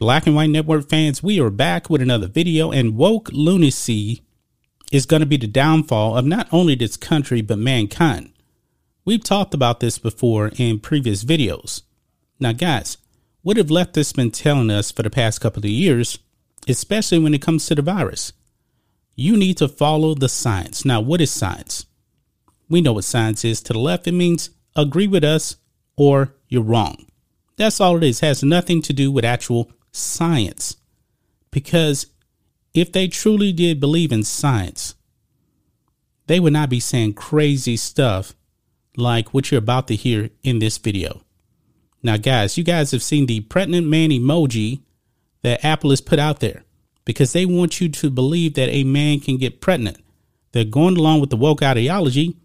Black and White Network fans, we are back with another video, and woke lunacy is going to be the downfall of not only this country, but mankind. We've talked about this before in previous videos. Now, guys, what have leftists been telling us for the past couple of years, especially when it comes to the virus? You need to follow the science. Now, what is science? We know what science is. To the left, it means agree with us or you're wrong. That's all it is. It has nothing to do with actual science. Because if they truly did believe in science, they would not be saying crazy stuff like what you're about to hear in this video. Now, guys, you guys have seen the pregnant man emoji that Apple has put out there because they want you to believe that a man can get pregnant. They're going along with the woke ideology,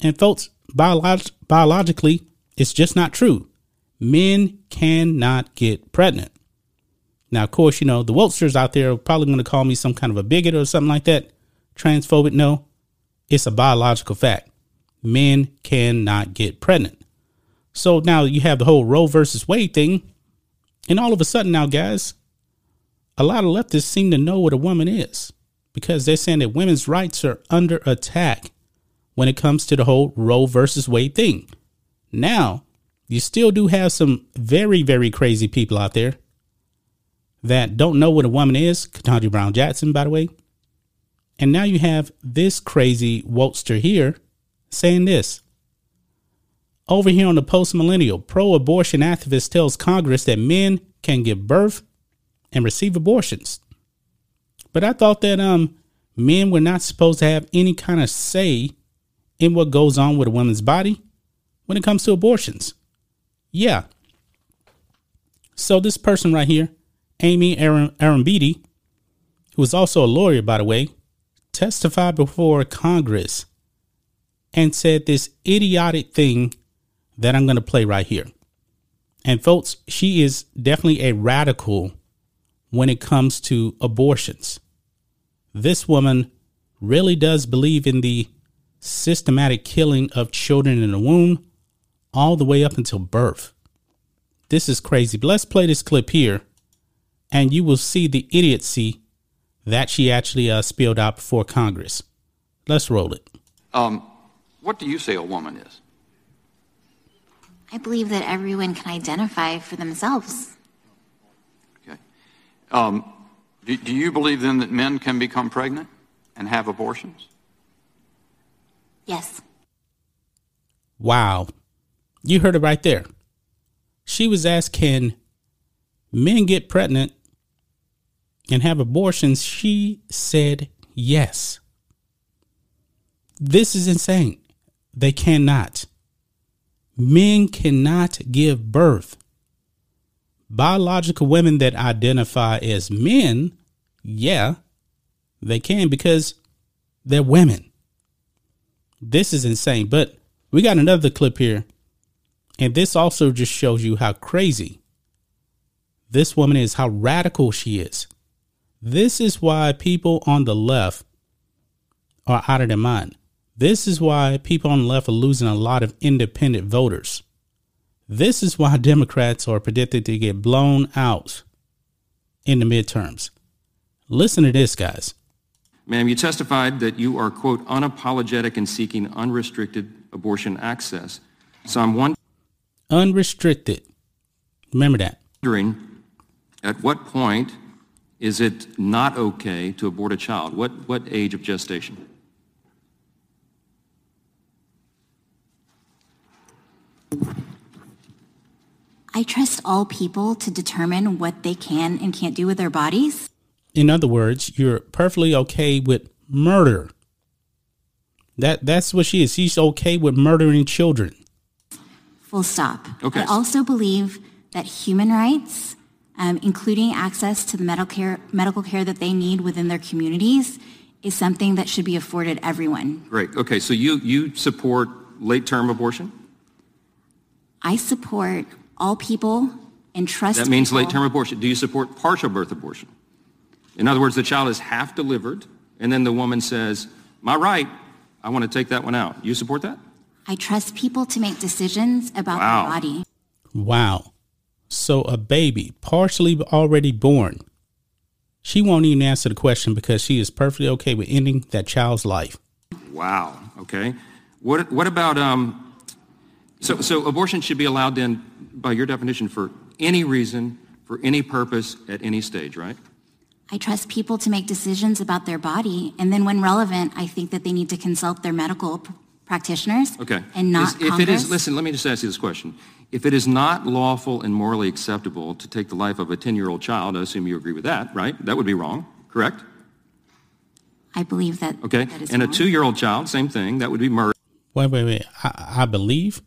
and folks, biolog- biologically, it's just not true. Men cannot get pregnant. Now, of course, you know, the Wokesters out there are probably going to call me some kind of a bigot or something like that. Transphobic. No, it's a biological fact. Men cannot get pregnant. So now you have the whole Roe versus Wade thing. And all of a sudden now, guys, a lot of leftists seem to know what a woman is because they're saying that women's rights are under attack when it comes to the whole Roe versus Wade thing. Now, you still do have some very, very crazy people out there that don't know what a woman is, Ketanji Brown Jackson, by the way. And now you have this crazy Wokester here saying this. Over here on the post millennial, pro abortion activist tells Congress that men can give birth and receive abortions. But I thought that um men were not supposed to have any kind of say in what goes on with a woman's body when it comes to abortions. Yeah. So this person right here Aimee Arrambide, who is also a lawyer, by the way, testified before Congress and said this idiotic thing that I'm going to play right here. And folks, she is definitely a radical when it comes to abortions. This woman really does believe in the systematic killing of children in the womb all the way up until birth. This is crazy. But let's play this clip here and you will see the idiocy that she actually uh, spilled out before Congress. Let's roll it. Um, what do you say a woman is? I believe that everyone can identify for themselves. Okay. Um, do, do you believe then that men can become pregnant and have abortions? Yes. Wow. You heard it right there. She was asked, can men get pregnant and have abortions, she said yes. This is insane. They cannot. Men cannot give birth. Biological women that identify as men, yeah, they can because they're women. This is insane. But we got another clip here. And this also just shows you how crazy this woman is, how radical she is. This is why people on the left are out of their mind. This is why people on the left are losing a lot of independent voters. This is why Democrats are predicted to get blown out in the midterms. Listen to this, guys. Ma'am, you testified that you are, quote, unapologetic in seeking unrestricted abortion access. So I'm one. Unrestricted. Remember that. Wondering at what point is it not okay to abort a child? What, what age of gestation? I trust all people to determine what they can and can't do with their bodies. In other words, you're perfectly okay with murder. That that's what she is. She's okay with murdering children. Full stop. Okay. I also believe that human rights um, including access to the medical care, medical care that they need within their communities, is something that should be afforded everyone. Great. Okay, so you, you support late-term abortion? I support all people and trust That means people. late-term abortion. Do you support partial birth abortion? In other words, the child is half delivered, and then the woman says, my right, I want to take that one out. You support that? I trust people to make decisions about Wow. their body. Wow. So a baby, partially already born, she won't even answer the question because she is perfectly okay with ending that child's life. Wow. Okay. What what about um? So so abortion should be allowed then, by your definition, for any reason, for any purpose, at any stage, right? I trust people to make decisions about their body, and then when relevant, I think that they need to consult their medical p- practitioners. Okay. And not Is- if it Congress. is, listen, let me just ask you this question: If it is not lawful and morally acceptable to take the life of a ten-year-old child, I assume you agree with that, right? That would be wrong, correct? I believe that. Okay. that is And a two-year-old child, same thing. That would be murder. Wait, wait, wait. I, I believe.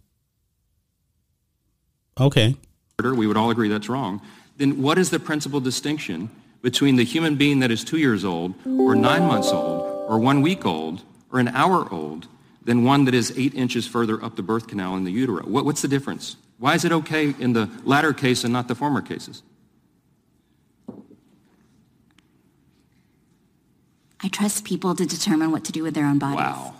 Okay. Murder. we would all agree that's wrong, then what is the principal distinction between the human being that is two years old or nine months old or one week old or an hour old than one that is eight inches further up the birth canal in the utero? What, what's the difference? Why is it okay in the latter case and not the former cases? I trust people to determine what to do with their own bodies. Wow.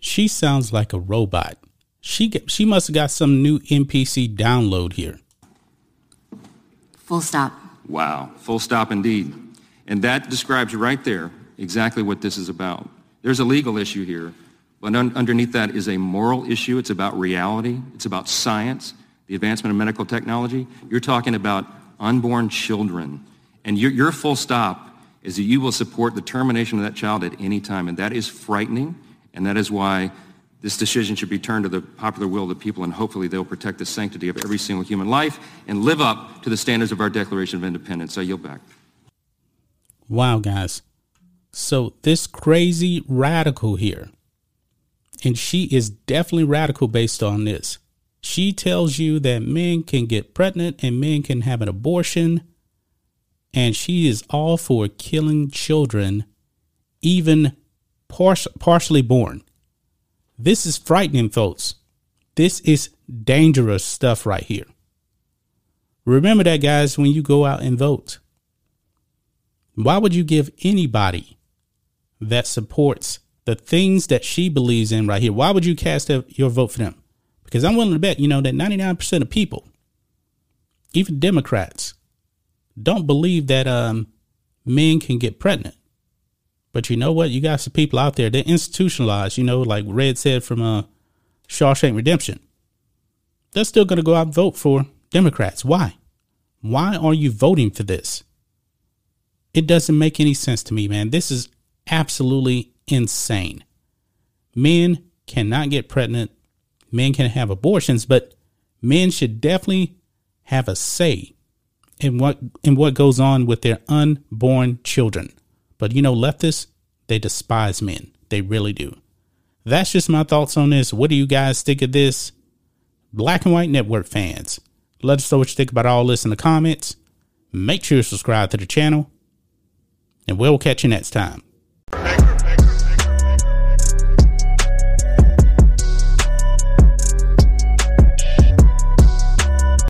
She sounds like a robot. She get, she must have got some new NPC download here. Full stop. Wow. Full stop indeed. And that describes right there exactly what this is about. There's a legal issue here, but un- underneath that is a moral issue. It's about reality. It's about science, the advancement of medical technology. You're talking about unborn children. And your, your full stop is that you will support the termination of that child at any time. And that is frightening. And that is why this decision should be turned to the popular will of the people, and hopefully they'll protect the sanctity of every single human life and live up to the standards of our Declaration of Independence. I yield back. Wow, guys. So this crazy radical here, and she is definitely radical based on this. She tells you that men can get pregnant and men can have an abortion, and she is all for killing children, even par- partially born. This is frightening, folks. This is dangerous stuff right here. Remember that, guys, when you go out and vote. Why would you give anybody that supports the things that she believes in right here? Why would you cast your vote for them? Because I'm willing to bet, you know, that 99% of people, even Democrats, don't believe that um, men can get pregnant. But you know what? You got some people out there, they're institutionalized, you know, like Red said from uh, Shawshank Redemption. They're still going to go out and vote for Democrats. Why? Why are you voting for this? It doesn't make any sense to me, man. This is absolutely insane. Men cannot get pregnant. Men can have abortions, but men should definitely have a say in what in what goes on with their unborn children. But you know, leftists, they despise men. They really do. That's just my thoughts on this. What do you guys think of this? Black and White Network fans, let us know what you think about all this in the comments. Make sure you subscribe to the channel, and we'll catch you next time.